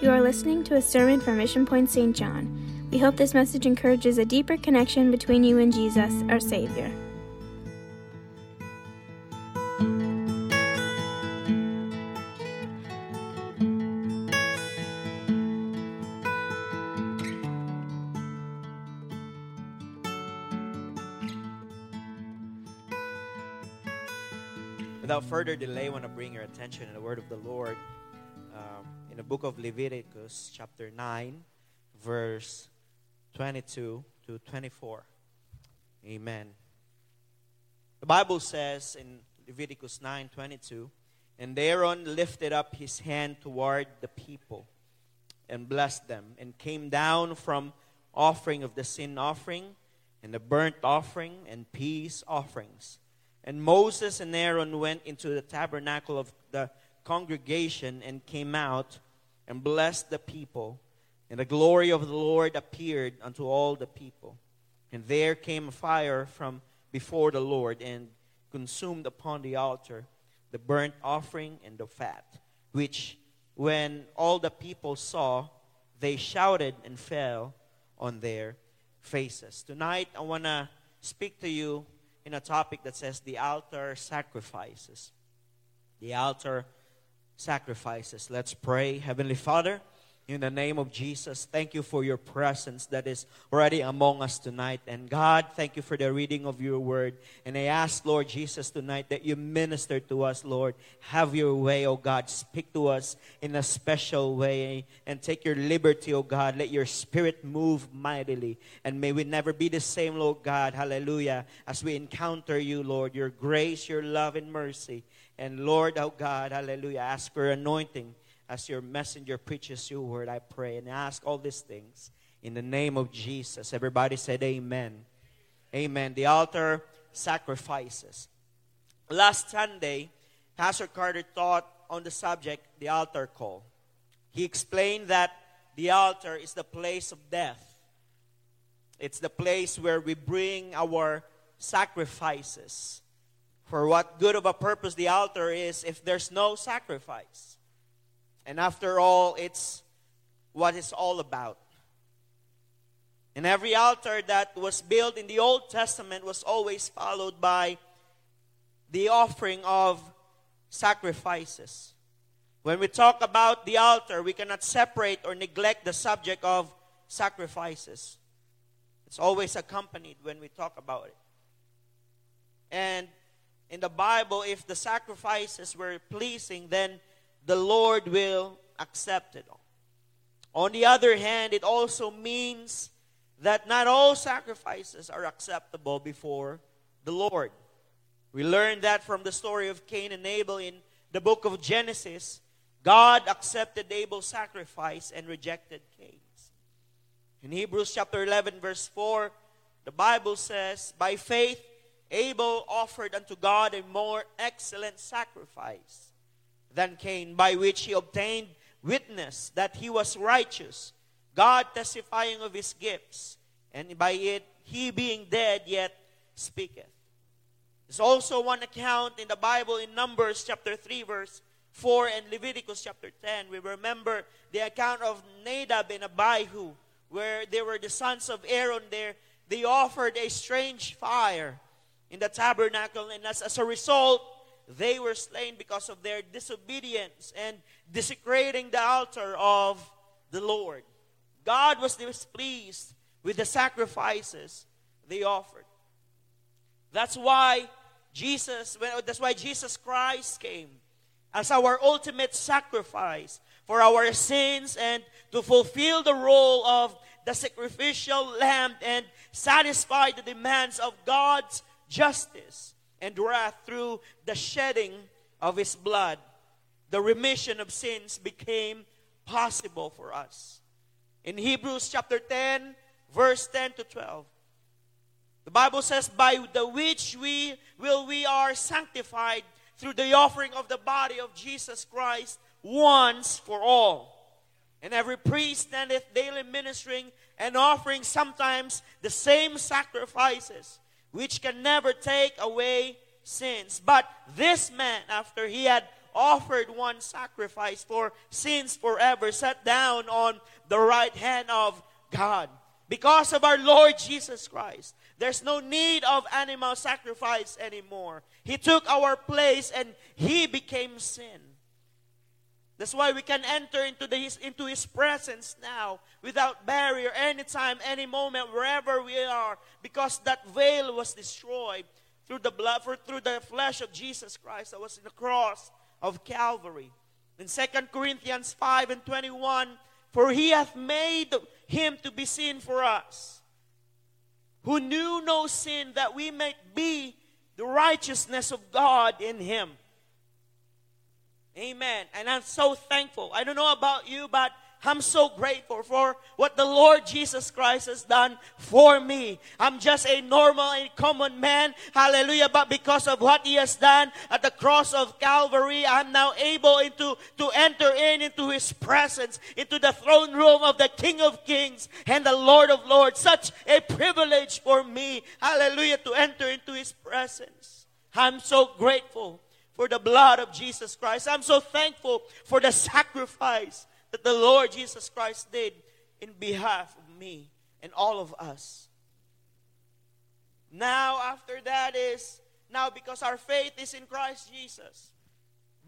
You are listening to a sermon from Mission Point St. John. We hope this message encourages a deeper connection between you and Jesus, our Savior. Without further delay, I want to bring your attention to the word of the Lord the book of Leviticus, chapter 9, verse 22 to 24. Amen. The Bible says in Leviticus 9 22, and Aaron lifted up his hand toward the people and blessed them, and came down from offering of the sin offering, and the burnt offering, and peace offerings. And Moses and Aaron went into the tabernacle of the congregation and came out and blessed the people. And the glory of the Lord appeared unto all the people. And there came a fire from before the Lord and consumed upon the altar the burnt offering and the fat, which when all the people saw, they shouted and fell on their faces. Tonight, I want to speak to you in a topic that says the altar sacrifices. The altar sacrifices. Let's pray. Heavenly Father, in the name of Jesus, thank you for your presence that is already among us tonight. And God, thank you for the reading of your word. And I ask, Lord Jesus, tonight that you minister to us, Lord. Have your way, oh God. Speak to us in a special way and take your liberty, oh God. Let your spirit move mightily. And may we never be the same, Lord God. Hallelujah. As we encounter you, Lord, your grace, your love, and mercy. And Lord, oh God, hallelujah, ask for anointing as your messenger preaches your word, I pray and ask all these things in the name of Jesus. Everybody said amen. Amen. The altar sacrifices. Last Sunday, Pastor Carter taught on the subject, the altar call. He explained that the altar is the place of death. It's the place where we bring our sacrifices. For what good of a purpose the altar is if there's no sacrifice? And after all, it's what it's all about. And every altar that was built in the Old Testament was always followed by the offering of sacrifices. When we talk about the altar, we cannot separate or neglect the subject of sacrifices. It's always accompanied when we talk about it. And in the Bible, if the sacrifices were pleasing, then the Lord will accept it. On the other hand, it also means that not all sacrifices are acceptable before the Lord. We learn that from the story of Cain and Abel in the book of Genesis. God accepted Abel's sacrifice and rejected Cain's. In Hebrews chapter 11, verse 4, the Bible says, By faith, Abel offered unto God a more excellent sacrifice than Cain, by which he obtained witness that he was righteous, God testifying of his gifts, and by it he being dead yet speaketh. There's also one account in the Bible in Numbers chapter 3, verse 4, and Leviticus chapter 10. We remember the account of Nadab and Abihu, where they were the sons of Aaron there. They offered a strange fire in the tabernacle, and as, as a result, they were slain because of their disobedience and desecrating the altar of the Lord. God was displeased with the sacrifices they offered. That's why Jesus, that's why Jesus Christ came as our ultimate sacrifice for our sins and to fulfill the role of the sacrificial lamb and satisfy the demands of God's justice and wrath through the shedding of his blood, the remission of sins became possible for us. In Hebrews chapter 10, verse 10 to 12, the Bible says, By the which we will we are sanctified through the offering of the body of Jesus Christ once for all. And every priest standeth daily ministering and offering sometimes the same sacrifices which can never take away sins. But this man, after he had offered one sacrifice for sins forever, sat down on the right hand of God. Because of our Lord Jesus Christ, there's no need of animal sacrifice anymore. He took our place and He became sin. That's why we can enter into, the, his, into His presence now without barrier, anytime, any moment, wherever we are, because that veil was destroyed through the blood, for, through the flesh of Jesus Christ that was in the cross of Calvary. In 2 Corinthians 5 and 21, for He hath made Him to be sin for us, who knew no sin, that we might be the righteousness of God in Him. Amen. And I'm so thankful. I don't know about you, but I'm so grateful for what the Lord Jesus Christ has done for me. I'm just a normal and common man. Hallelujah. But because of what he has done at the cross of Calvary, I'm now able into, to enter in into his presence, into the throne room of the King of Kings and the Lord of Lords. Such a privilege for me. Hallelujah. To enter into his presence. I'm so grateful for the blood of Jesus Christ. I'm so thankful for the sacrifice that the Lord Jesus Christ did in behalf of me and all of us. Now, after that is, now because our faith is in Christ Jesus,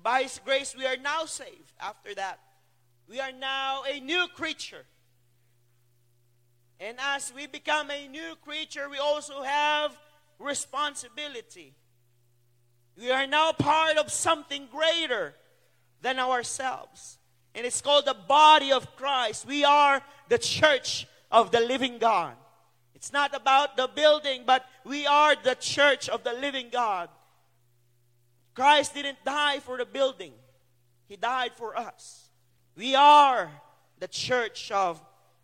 by His grace we are now saved. After that, we are now a new creature. And as we become a new creature, we also have responsibility. We are now part of something greater than ourselves. And it's called the body of Christ. We are the church of the living God. It's not about the building, but we are the church of the living God. Christ didn't die for the building, He died for us. We are the church of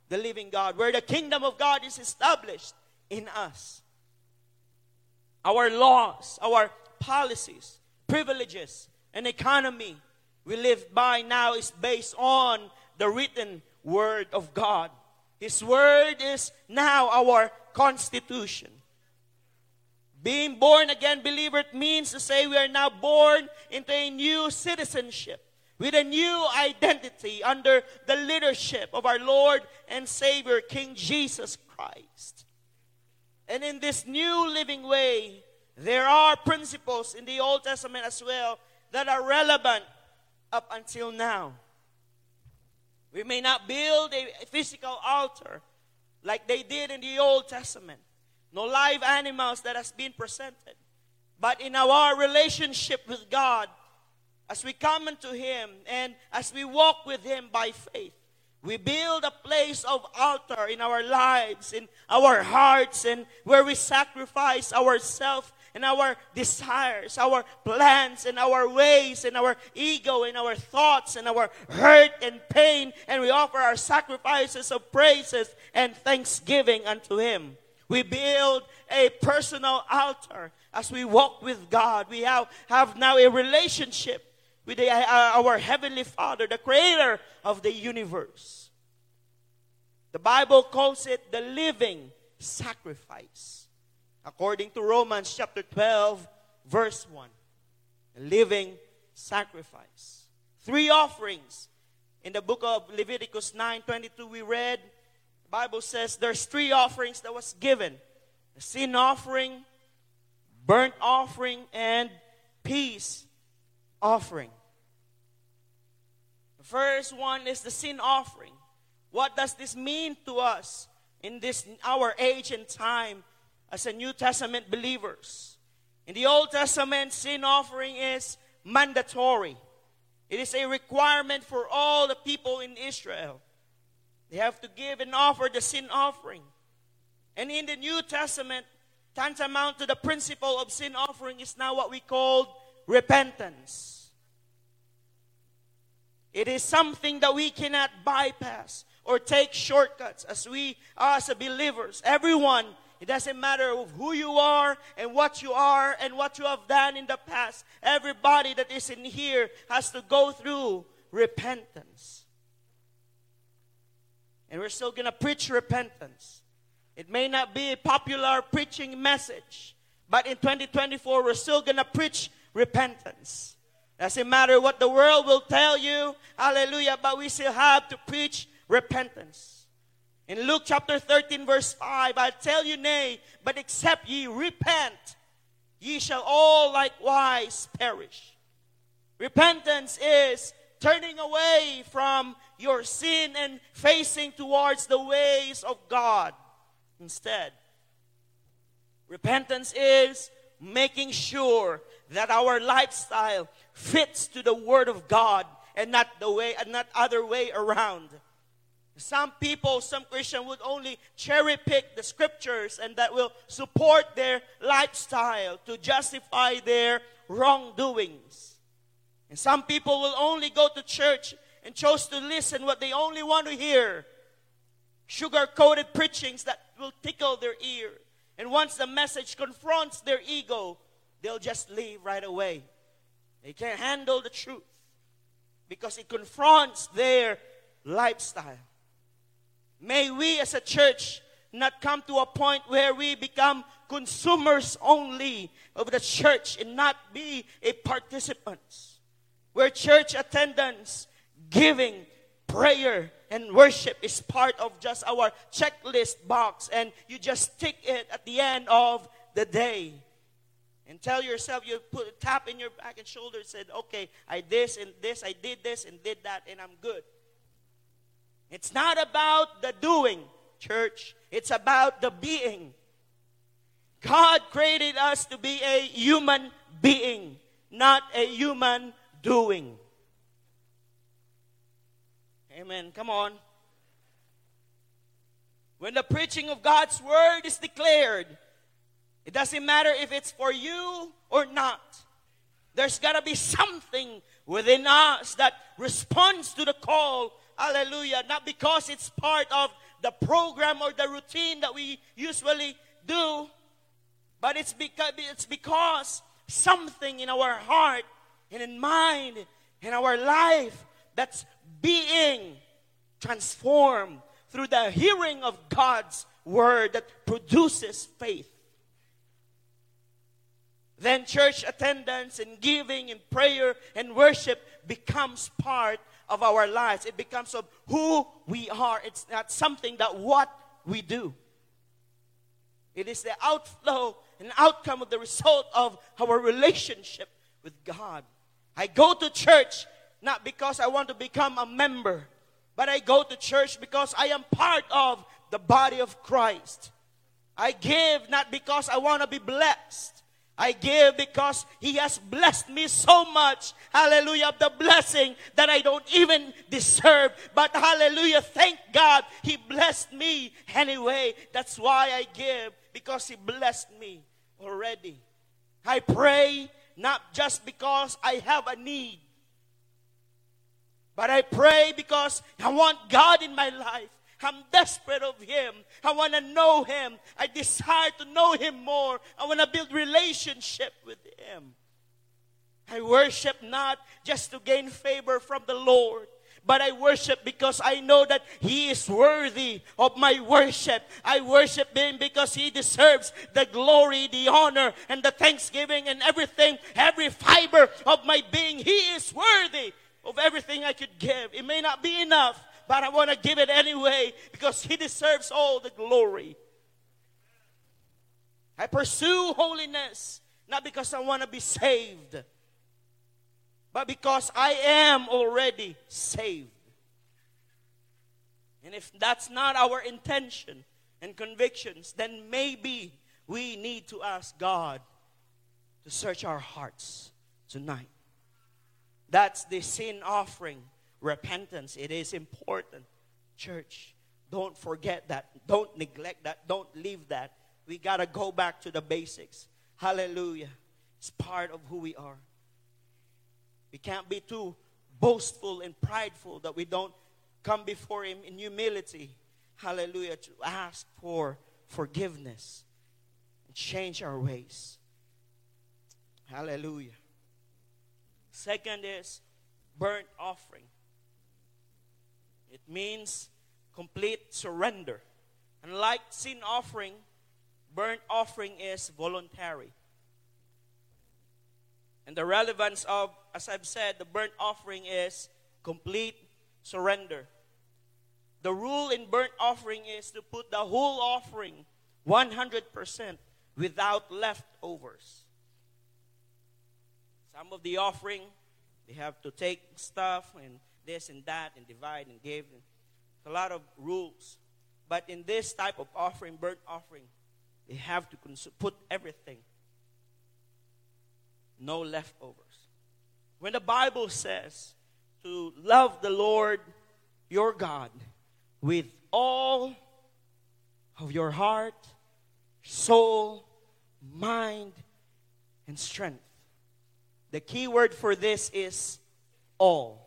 the living God, where the kingdom of God is established in us. Our laws, our policies, privileges, and economy we live by now is based on the written word of God. His word is now our constitution. Being born again believer means to say we are now born into a new citizenship with a new identity under the leadership of our Lord and Savior King Jesus Christ. And in this new living way, there are principles in the Old Testament as well that are relevant up until now. We may not build a physical altar like they did in the Old Testament. No live animals that has been presented. But in our relationship with God, as we come unto Him and as we walk with Him by faith, we build a place of altar in our lives, in our hearts, and where we sacrifice ourselves and our desires, our plans and our ways and our ego and our thoughts and our hurt and pain. And we offer our sacrifices of praises and thanksgiving unto Him. We build a personal altar as we walk with God. We have, have now a relationship with the, uh, our Heavenly Father, the Creator of the universe. The Bible calls it the living sacrifice according to Romans chapter 12, verse 1. A living sacrifice. Three offerings. In the book of Leviticus 9 22, we read, the Bible says there's three offerings that was given a sin offering, burnt offering, and peace offering. The first one is the sin offering. What does this mean to us in this our age and time as a New Testament believers. In the Old Testament, sin offering is mandatory. It is a requirement for all the people in Israel. They have to give and offer the sin offering. And in the New Testament, tantamount to the principle of sin offering is now what we call repentance. It is something that we cannot bypass or take shortcuts as we as believers. Everyone it doesn't matter who you are and what you are and what you have done in the past. Everybody that is in here has to go through repentance. And we're still going to preach repentance. It may not be a popular preaching message, but in 2024, we're still going to preach repentance. Doesn't matter what the world will tell you. Hallelujah. But we still have to preach repentance. In Luke chapter 13, verse 5, I tell you, nay, but except ye repent, ye shall all likewise perish. Repentance is turning away from your sin and facing towards the ways of God instead. Repentance is making sure that our lifestyle fits to the word of God and not the way and not other way around. Some people, some Christian would only cherry pick the scriptures and that will support their lifestyle to justify their wrongdoings. And some people will only go to church and chose to listen what they only want to hear. Sugar coated preachings that will tickle their ear. And once the message confronts their ego, they'll just leave right away. They can't handle the truth because it confronts their lifestyle. May we as a church not come to a point where we become consumers only of the church and not be a participants. Where church attendance, giving, prayer, and worship is part of just our checklist box and you just tick it at the end of the day. And tell yourself, you put a tap in your back and shoulder and said, okay, I this and this, I did this and did that, and I'm good. It's not about the doing, church. It's about the being. God created us to be a human being, not a human doing. Amen. Come on. When the preaching of God's word is declared, it doesn't matter if it's for you or not. There's got to be something within us that responds to the call. Hallelujah. Not because it's part of the program or the routine that we usually do, but it's because, it's because something in our heart and in mind, in our life, that's being transformed through the hearing of God's word that produces faith. Then church attendance and giving and prayer and worship becomes part of our lives. It becomes of who we are. It's not something that what we do. It is the outflow and outcome of the result of our relationship with God. I go to church not because I want to become a member, but I go to church because I am part of the body of Christ. I give not because I want to be blessed. I give because He has blessed me so much. Hallelujah. The blessing that I don't even deserve. But hallelujah. Thank God He blessed me anyway. That's why I give because He blessed me already. I pray not just because I have a need, but I pray because I want God in my life. I'm desperate of Him. I want to know Him. I desire to know Him more. I want to build relationship with Him. I worship not just to gain favor from the Lord, but I worship because I know that He is worthy of my worship. I worship Him because He deserves the glory, the honor, and the thanksgiving and everything, every fiber of my being. He is worthy of everything I could give. It may not be enough, but I want to give it anyway because He deserves all the glory. I pursue holiness not because I want to be saved, but because I am already saved. And if that's not our intention and convictions, then maybe we need to ask God to search our hearts tonight. That's the sin offering repentance. It is important. Church, don't forget that. Don't neglect that. Don't leave that. We got to go back to the basics. Hallelujah. It's part of who we are. We can't be too boastful and prideful that we don't come before Him in humility. Hallelujah. To ask for forgiveness and change our ways. Hallelujah. Second is burnt offering. It means complete surrender. Unlike sin offering, burnt offering is voluntary. And the relevance of, as I've said, the burnt offering is complete surrender. The rule in burnt offering is to put the whole offering 100% without leftovers. Some of the offering, they have to take stuff and this and that and divide and give. a lot of rules. But in this type of offering, burnt offering, they have to cons- put everything. No leftovers. When the Bible says to love the Lord your God with all of your heart, soul, mind, and strength. The key word for this is all.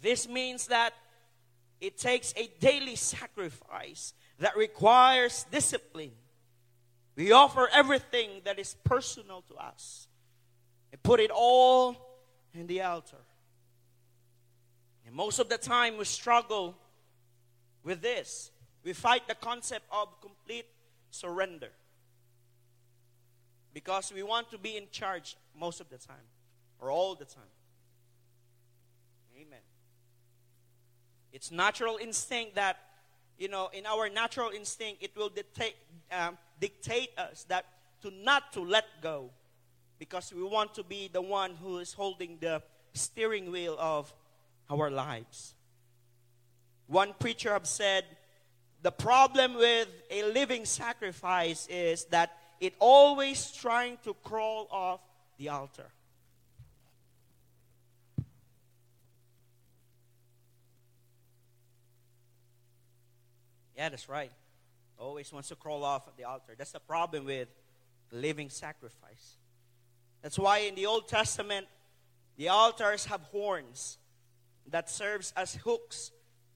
This means that it takes a daily sacrifice that requires discipline. We offer everything that is personal to us and put it all in the altar. And most of the time, we struggle with this. We fight the concept of complete surrender because we want to be in charge most of the time or all the time. Amen. It's natural instinct that, you know, in our natural instinct, it will dictate, um, dictate us that to not to let go because we want to be the one who is holding the steering wheel of our lives. One preacher have said, the problem with a living sacrifice is that it always trying to crawl off the altar. Yeah, that's right. Always wants to crawl off the altar. That's the problem with living sacrifice. That's why in the Old Testament, the altars have horns that serves as hooks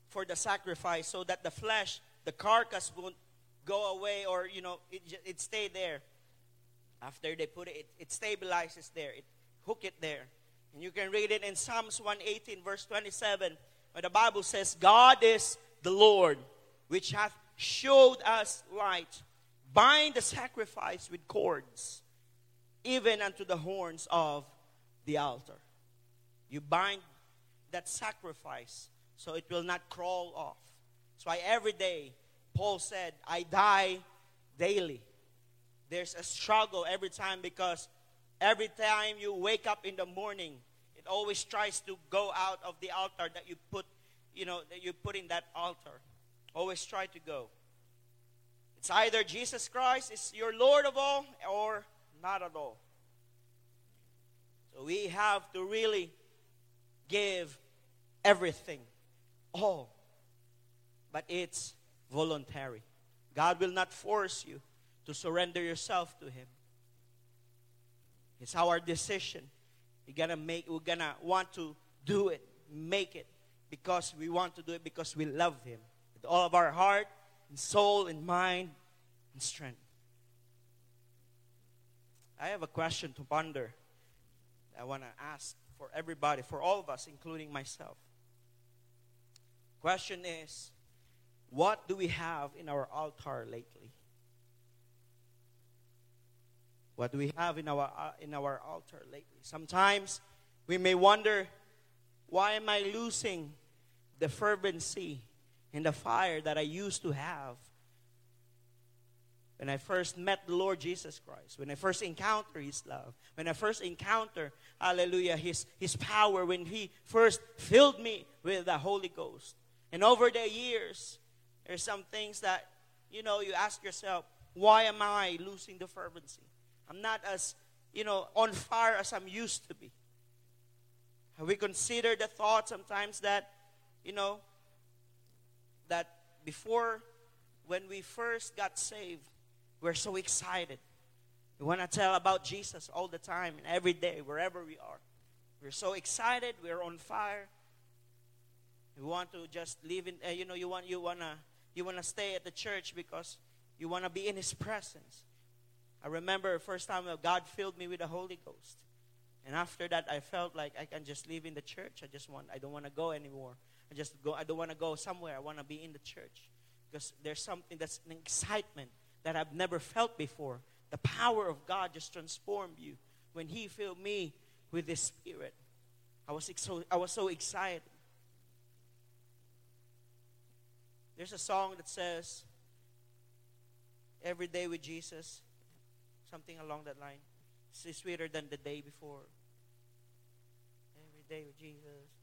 for the sacrifice so that the flesh, the carcass won't go away or, you know, it, it stay there. After they put it, it, it stabilizes there. It hook it there. And you can read it in Psalms 118, verse 27, where the Bible says, God is the Lord, which hath showed us light. Bind the sacrifice with cords, even unto the horns of the altar. You bind that sacrifice so it will not crawl off. That's why every day, Paul said, I die daily. There's a struggle every time because every time you wake up in the morning, it always tries to go out of the altar that you put, you know, that you put in that altar. Always try to go. It's either Jesus Christ is your Lord of all or not at all. So we have to really give everything, all. But it's voluntary. God will not force you to surrender yourself to Him. It's our decision. We're gonna make. We're gonna want to do it, make it, because we want to do it because we love Him all of our heart, and soul, and mind, and strength. I have a question to ponder. I want to ask for everybody, for all of us, including myself. Question is, what do we have in our altar lately? What do we have in our uh, in our altar lately? Sometimes we may wonder, why am I losing the fervency and the fire that I used to have when I first met the Lord Jesus Christ, when I first encounter His love, when I first encounter, hallelujah, His, His power, when He first filled me with the Holy Ghost. And over the years, there's some things that, you know, you ask yourself, why am I losing the fervency? I'm not as, you know, on fire as I'm used to be. We considered the thought sometimes that, you know, that before, when we first got saved, we're so excited. We want to tell about Jesus all the time and every day, wherever we are. We're so excited. We're on fire. We want to just live in. Uh, you know, you want you wanna you wanna stay at the church because you wanna be in His presence. I remember first time God filled me with the Holy Ghost, and after that, I felt like I can just live in the church. I just want. I don't want to go anymore. I just go. I don't want to go somewhere. I want to be in the church because there's something that's an excitement that I've never felt before. The power of God just transformed you when He filled me with His Spirit. I was so, I was so excited. There's a song that says, Every day with Jesus, something along that line. It's sweeter than the day before. Every day with Jesus.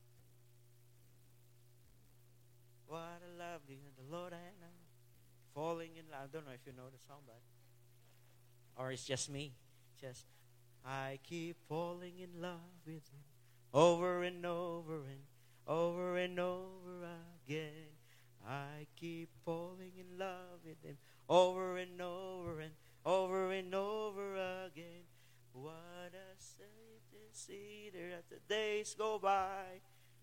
What a love the Lord I. Falling in love. I don't know if you know the song, but or it's just me. Just I keep falling in love with him over and over and over and over again. I keep falling in love with him over and over and over and over again. What a safe to see there as the days go by.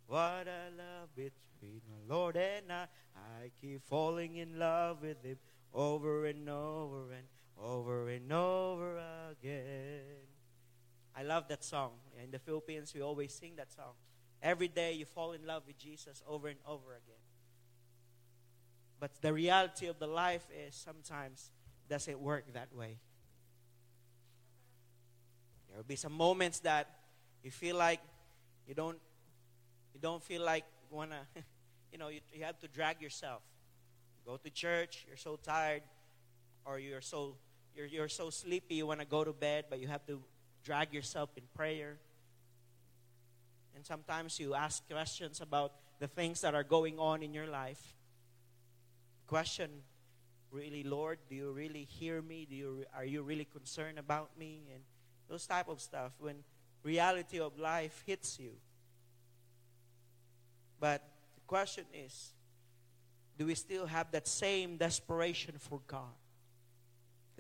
What a love between the Lord and I. I keep falling in love with him over and over and over and over again. I love that song. In the Philippines, we always sing that song. Every day you fall in love with Jesus over and over again. But the reality of the life is sometimes doesn't work that way. There will be some moments that you feel like you don't you don't feel like wanna you know you, you have to drag yourself. go to church, you're so tired, or you're so you're, you're so sleepy you want to go to bed, but you have to drag yourself in prayer. And sometimes you ask questions about the things that are going on in your life. Question really, Lord, do you really hear me? Do you are you really concerned about me? And those type of stuff when reality of life hits you. But question is, do we still have that same desperation for God?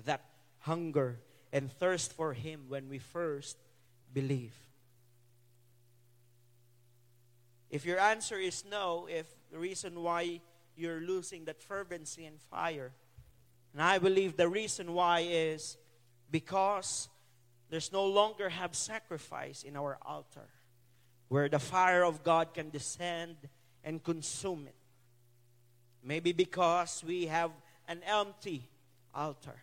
that hunger and thirst for Him when we first believe? If your answer is no, if the reason why you're losing that fervency and fire, and I believe the reason why is because there's no longer have sacrifice in our altar where the fire of God can descend and consume it. Maybe because we have an empty altar.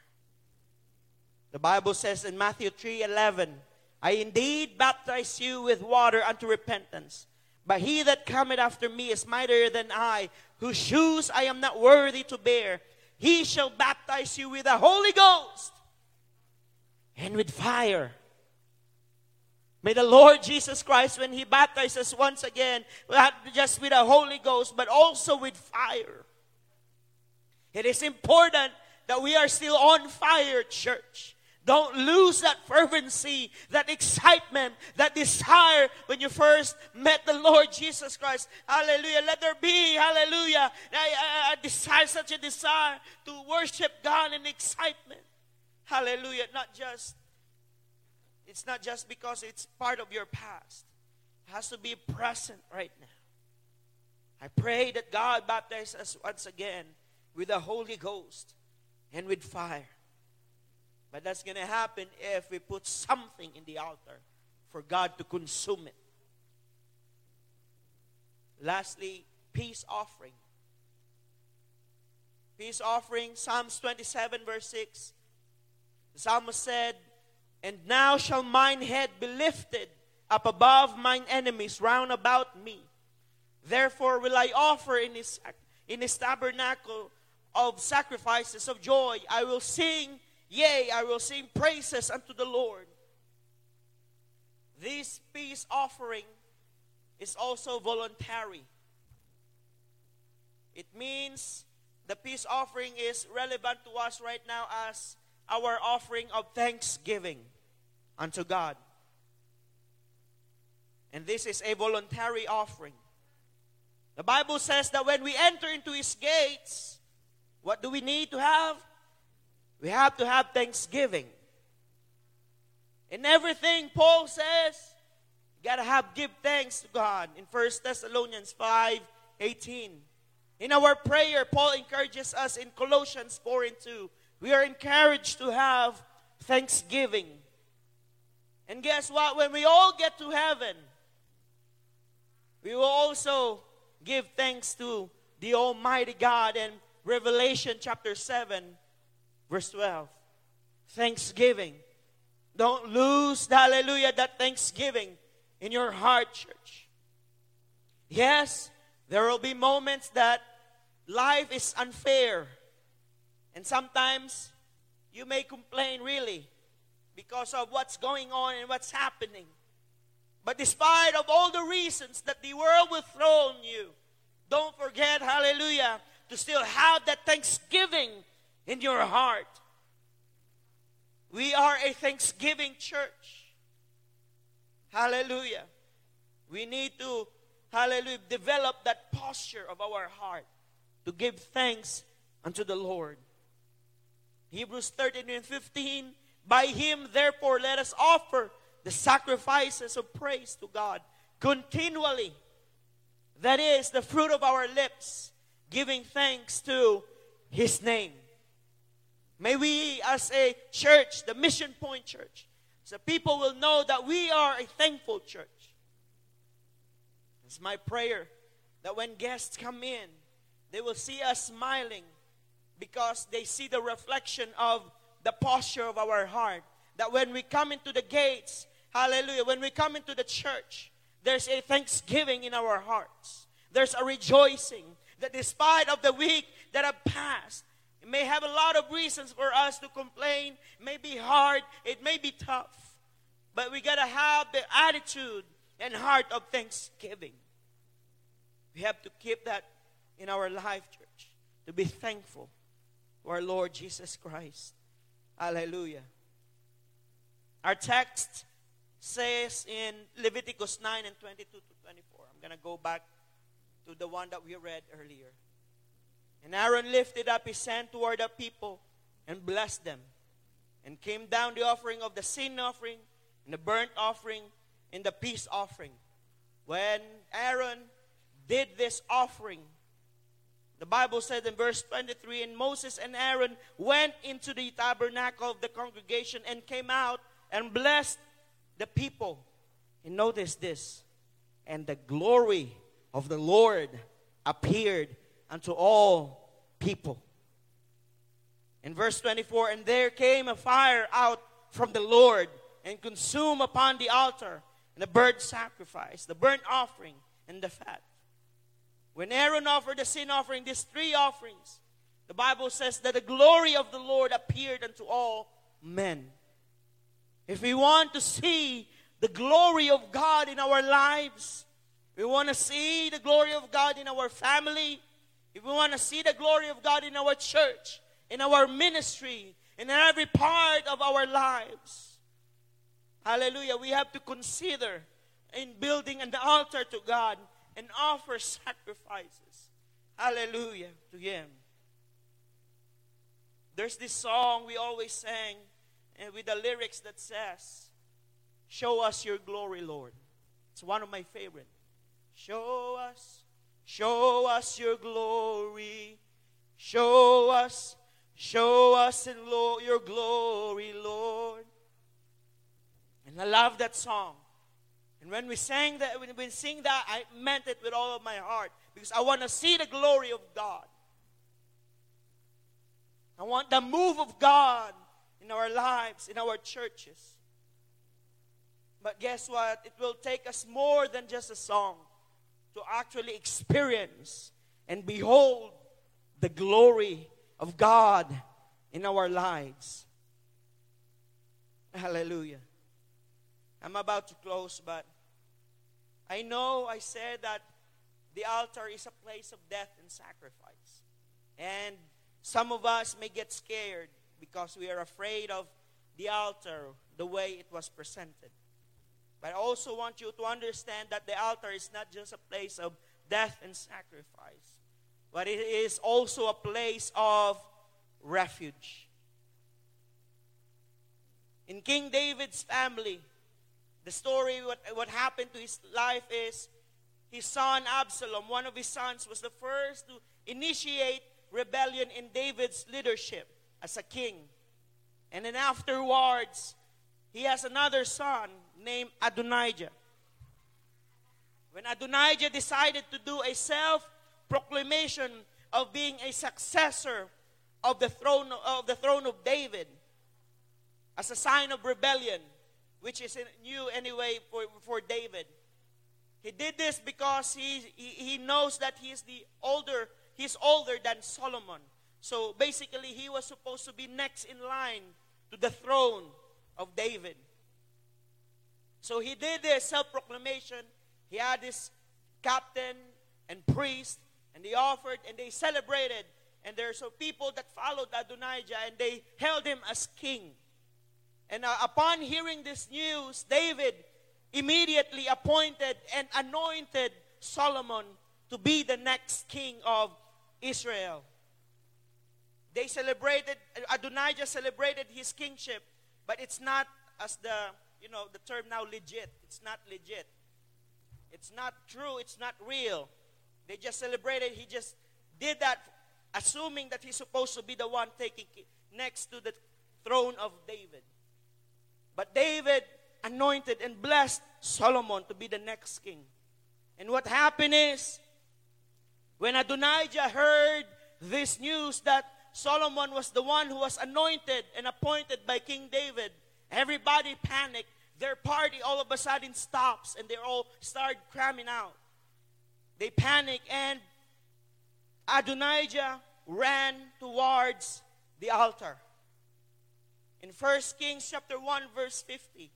The Bible says in Matthew 3:11, I indeed baptize you with water unto repentance. But he that cometh after me is mightier than I, whose shoes I am not worthy to bear. He shall baptize you with the Holy Ghost and with fire. May the Lord Jesus Christ, when He baptizes once again, not just with the Holy Ghost, but also with fire. It is important that we are still on fire, church. Don't lose that fervency, that excitement, that desire when you first met the Lord Jesus Christ. Hallelujah. Let there be, hallelujah, a, a desire, such a desire to worship God in excitement. Hallelujah. Not just, it's not just because it's part of your past. It has to be present right now. I pray that God baptize us once again with the Holy Ghost and with fire. But that's going to happen if we put something in the altar for God to consume it. Lastly, peace offering. Peace offering, Psalms 27, verse 6. The psalmist said, And now shall mine head be lifted up above mine enemies round about me. Therefore will I offer in his, in his tabernacle of sacrifices of joy. I will sing Yea, I will sing praises unto the Lord. This peace offering is also voluntary. It means the peace offering is relevant to us right now as our offering of thanksgiving unto God. And this is a voluntary offering. The Bible says that when we enter into His gates, what do we need to have? We have to have thanksgiving. In everything, Paul says, you gotta have give thanks to God in 1 Thessalonians 5 18. In our prayer, Paul encourages us in Colossians 4 and 2. We are encouraged to have thanksgiving. And guess what? When we all get to heaven, we will also give thanks to the Almighty God. And Revelation chapter 7 Verse 12 Thanksgiving. Don't lose, hallelujah, that thanksgiving in your heart, church. Yes, there will be moments that life is unfair. And sometimes you may complain really because of what's going on and what's happening. But despite of all the reasons that the world will throw on you, don't forget, hallelujah, to still have that thanksgiving in your heart. We are a thanksgiving church. Hallelujah. We need to, hallelujah, develop that posture of our heart to give thanks unto the Lord. Hebrews 13 and 15. By him, therefore, let us offer the sacrifices of praise to God continually. That is the fruit of our lips, giving thanks to his name. May we, as a church, the Mission Point Church, so people will know that we are a thankful church. It's my prayer that when guests come in, they will see us smiling because they see the reflection of the posture of our heart. That when we come into the gates, hallelujah, when we come into the church, there's a thanksgiving in our hearts. There's a rejoicing that despite of the week that have passed, it may have a lot of reasons for us to complain. It may be hard. It may be tough. But we got to have the attitude and heart of thanksgiving. We have to keep that in our life, church, to be thankful to our Lord Jesus Christ. Hallelujah. Our text says in Leviticus 9 and 22 to 24. I'm going to go back to the one that we read earlier. And Aaron lifted up his hand toward the people and blessed them. And came down the offering of the sin offering, and the burnt offering, and the peace offering. When Aaron did this offering, the Bible said in verse 23 And Moses and Aaron went into the tabernacle of the congregation and came out and blessed the people. And notice this and the glory of the Lord appeared unto all people. In verse 24, and there came a fire out from the Lord and consumed upon the altar and the burnt sacrifice, the burnt offering, and the fat. When Aaron offered the sin offering, these three offerings, the Bible says that the glory of the Lord appeared unto all men. If we want to see the glory of God in our lives, we want to see the glory of God in our family, if we want to see the glory of God in our church, in our ministry, in every part of our lives, hallelujah, we have to consider in building an altar to God and offer sacrifices. Hallelujah to Him. There's this song we always sang and with the lyrics that says, Show us your glory, Lord. It's one of my favorite. Show us, show us your glory. Show us, show us in lo- your glory, Lord. And I love that song. And when we sang that, when we sing that, I meant it with all of my heart because I want to see the glory of God. I want the move of God in our lives, in our churches. But guess what? It will take us more than just a song to actually experience and behold the glory of God in our lives. Hallelujah. I'm about to close, but I know I said that the altar is a place of death and sacrifice. And some of us may get scared because we are afraid of the altar the way it was presented. But I also want you to understand that the altar is not just a place of death and sacrifice, but it is also a place of refuge. In King David's family, the story, what, what happened to his life is his son Absalom, one of his sons, was the first to initiate rebellion in David's leadership as a king. And then afterwards, he has another son named Adonijah. When Adonijah decided to do a self proclamation of being a successor of the throne of the throne of David, as a sign of rebellion, which is new anyway for, for David. He did this because he, he, he knows that he is the older, he's older than Solomon. So basically, he was supposed to be next in line to the throne of David. So he did this self proclamation. He had this captain and priest, and they offered and they celebrated. And there are some people that followed Adonijah and they held him as king. And uh, upon hearing this news, David immediately appointed and anointed Solomon to be the next king of Israel. They celebrated, Adonijah celebrated his kingship, but it's not as the, you know, the term now legit. It's not legit. It's not true. It's not real. They just celebrated. He just did that, assuming that he's supposed to be the one taking next to the throne of David. But David anointed and blessed Solomon to be the next king. And what happened is, when Adonijah heard this news that Solomon was the one who was anointed and appointed by King David, everybody panicked. Their party all of a sudden stops and they all start cramming out. They panic and Adonijah ran towards the altar. In 1 Kings chapter 1 verse 50.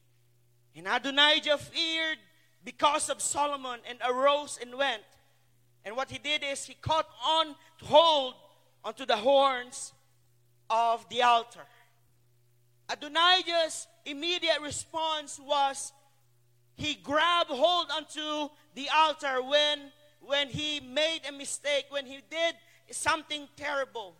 And Adonijah feared because of Solomon and arose and went. And what he did is he caught on hold onto the horns of the altar. Adonijah's immediate response was he grabbed hold onto the altar when when he made a mistake, when he did something terrible.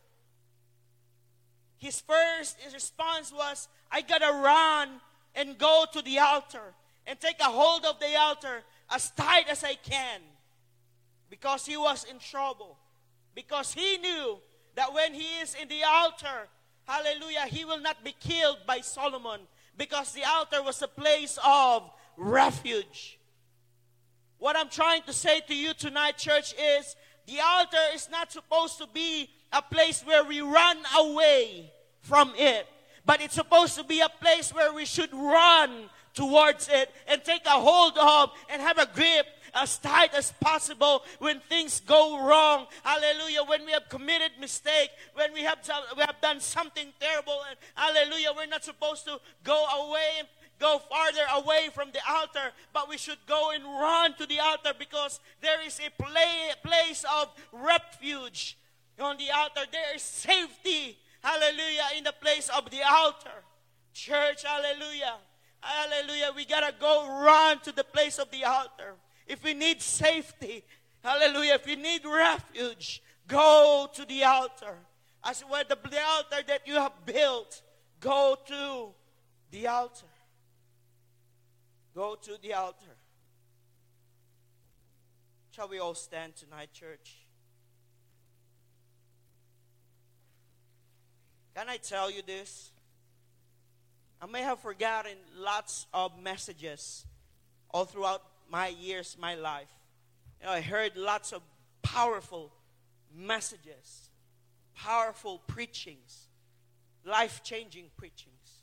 His first response was, I gotta run and go to the altar and take a hold of the altar as tight as I can because he was in trouble. Because he knew that when he is in the altar, hallelujah, he will not be killed by Solomon because the altar was a place of refuge. What I'm trying to say to you tonight, church, is the altar is not supposed to be a place where we run away from it, but it's supposed to be a place where we should run towards it and take a hold of and have a grip as tight as possible when things go wrong. Hallelujah. When we have committed mistake, when we have, we have done something terrible, and hallelujah, we're not supposed to go away go farther away from the altar, but we should go and run to the altar because there is a play, place of refuge on the altar. There is safety, hallelujah, in the place of the altar. Church, hallelujah. Hallelujah. We got to go run to the place of the altar. If we need safety, hallelujah, if you need refuge, go to the altar. As where the, the altar that you have built, go to the altar. Go to the altar. Shall we all stand tonight, church? Can I tell you this? I may have forgotten lots of messages all throughout my years, my life. You know, I heard lots of powerful messages, powerful preachings, life changing preachings.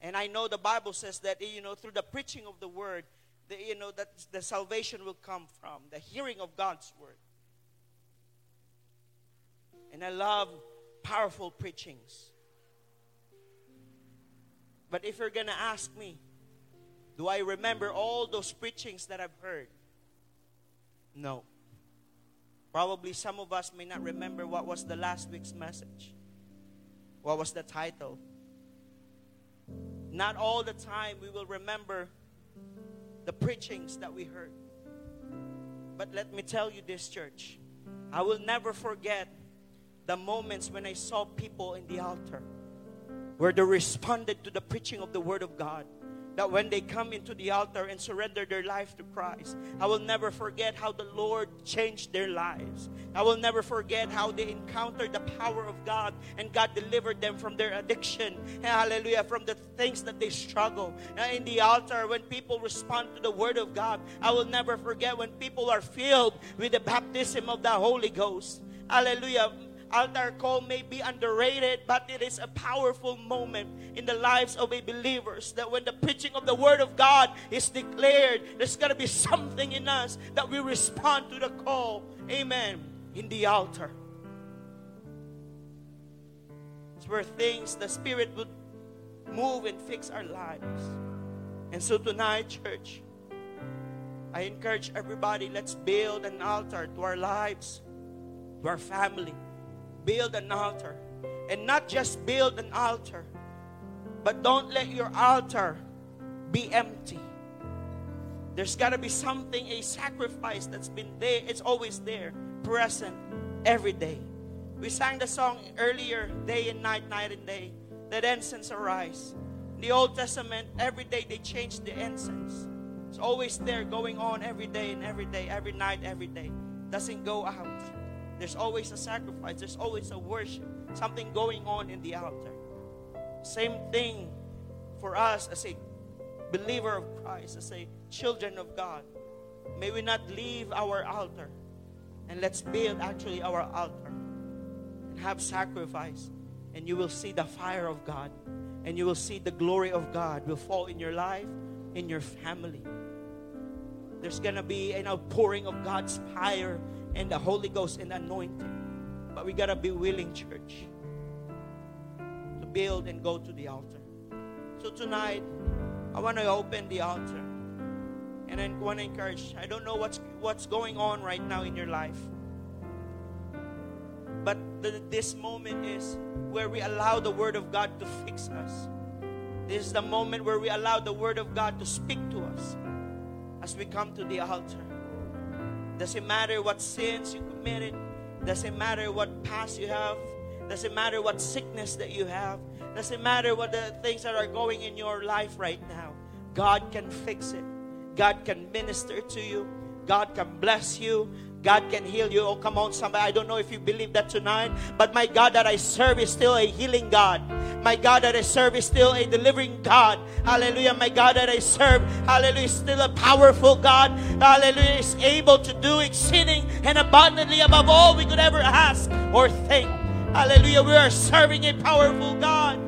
And I know the Bible says that, you know, through the preaching of the word, the, you know, that the salvation will come from the hearing of God's word. And I love powerful preachings. But if you're going to ask me, do I remember all those preachings that I've heard? No. Probably some of us may not remember what was the last week's message. What was the title? Not all the time we will remember the preachings that we heard. But let me tell you this, church. I will never forget the moments when I saw people in the altar where they responded to the preaching of the Word of God that when they come into the altar and surrender their life to Christ, I will never forget how the Lord changed their lives. I will never forget how they encountered the power of God and God delivered them from their addiction. Hallelujah. From the things that they struggle. In the altar, when people respond to the Word of God, I will never forget when people are filled with the baptism of the Holy Ghost. Hallelujah altar call may be underrated, but it is a powerful moment in the lives of a believers that when the preaching of the word of God is declared, there's got to be something in us that we respond to the call. Amen. In the altar. It's where things, the Spirit would move and fix our lives. And so tonight, church, I encourage everybody, let's build an altar to our lives, to our family. Build an altar. And not just build an altar, but don't let your altar be empty. There's got to be something, a sacrifice that's been there. It's always there, present every day. We sang the song earlier, day and night, night and day. That incense arise. In the Old Testament, every day they changed the incense. It's always there going on every day and every day, every night, every day. Doesn't go out. There's always a sacrifice, there's always a worship, something going on in the altar. Same thing for us as a believer of Christ, as a children of God. May we not leave our altar and let's build actually our altar and have sacrifice, and you will see the fire of God and you will see the glory of God will fall in your life, in your family. There's gonna be an outpouring of God's fire and the Holy Ghost and anointing. But we gotta be willing, church, to build and go to the altar. So tonight, I want to open the altar. And I want to encourage. I don't know what's what's going on right now in your life. But the, this moment is where we allow the Word of God to fix us. This is the moment where we allow the Word of God to speak to us as we come to the altar. Doesn't matter what sins you committed, doesn't matter what past you have, doesn't matter what sickness that you have, doesn't matter what the things that are going in your life right now. God can fix it. God can minister to you. God can bless you. God can heal you. Oh, come on, somebody. I don't know if you believe that tonight, but my God that I serve is still a healing God. My God that I serve is still a delivering God. Hallelujah. My God that I serve, hallelujah, is still a powerful God. Hallelujah, is able to do exceeding and abundantly above all we could ever ask or think. Hallelujah. We are serving a powerful God.